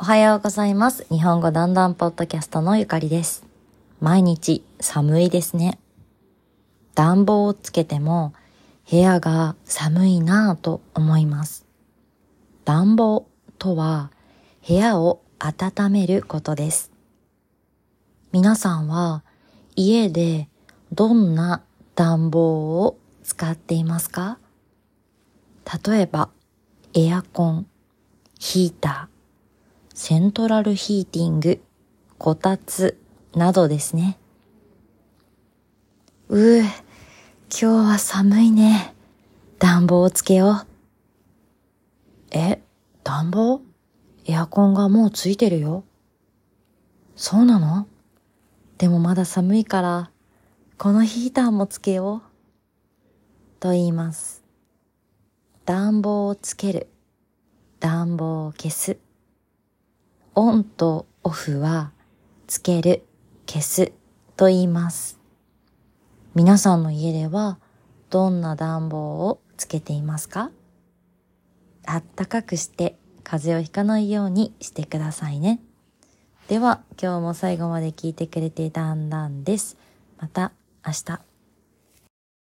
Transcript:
おはようございます。日本語だんだんポッドキャストのゆかりです。毎日寒いですね。暖房をつけても部屋が寒いなぁと思います。暖房とは部屋を温めることです。皆さんは家でどんな暖房を使っていますか？例えばエアコン、ヒーター、セントラルヒーティング、こたつなどですね。うぅ、今日は寒いね。暖房をつけよう。え、暖房？エアコンがもうついてるよ。そうなの？でもまだ寒いから、このヒーターもつけよう。と言います。暖房をつける。暖房を消す。オンとオフは、つける、消すと言います。皆さんの家では、どんな暖房をつけていますか？あったかくして、風邪をひかないようにしてくださいね。では、今日も最後まで聞いてくれてだんだんです。また明日。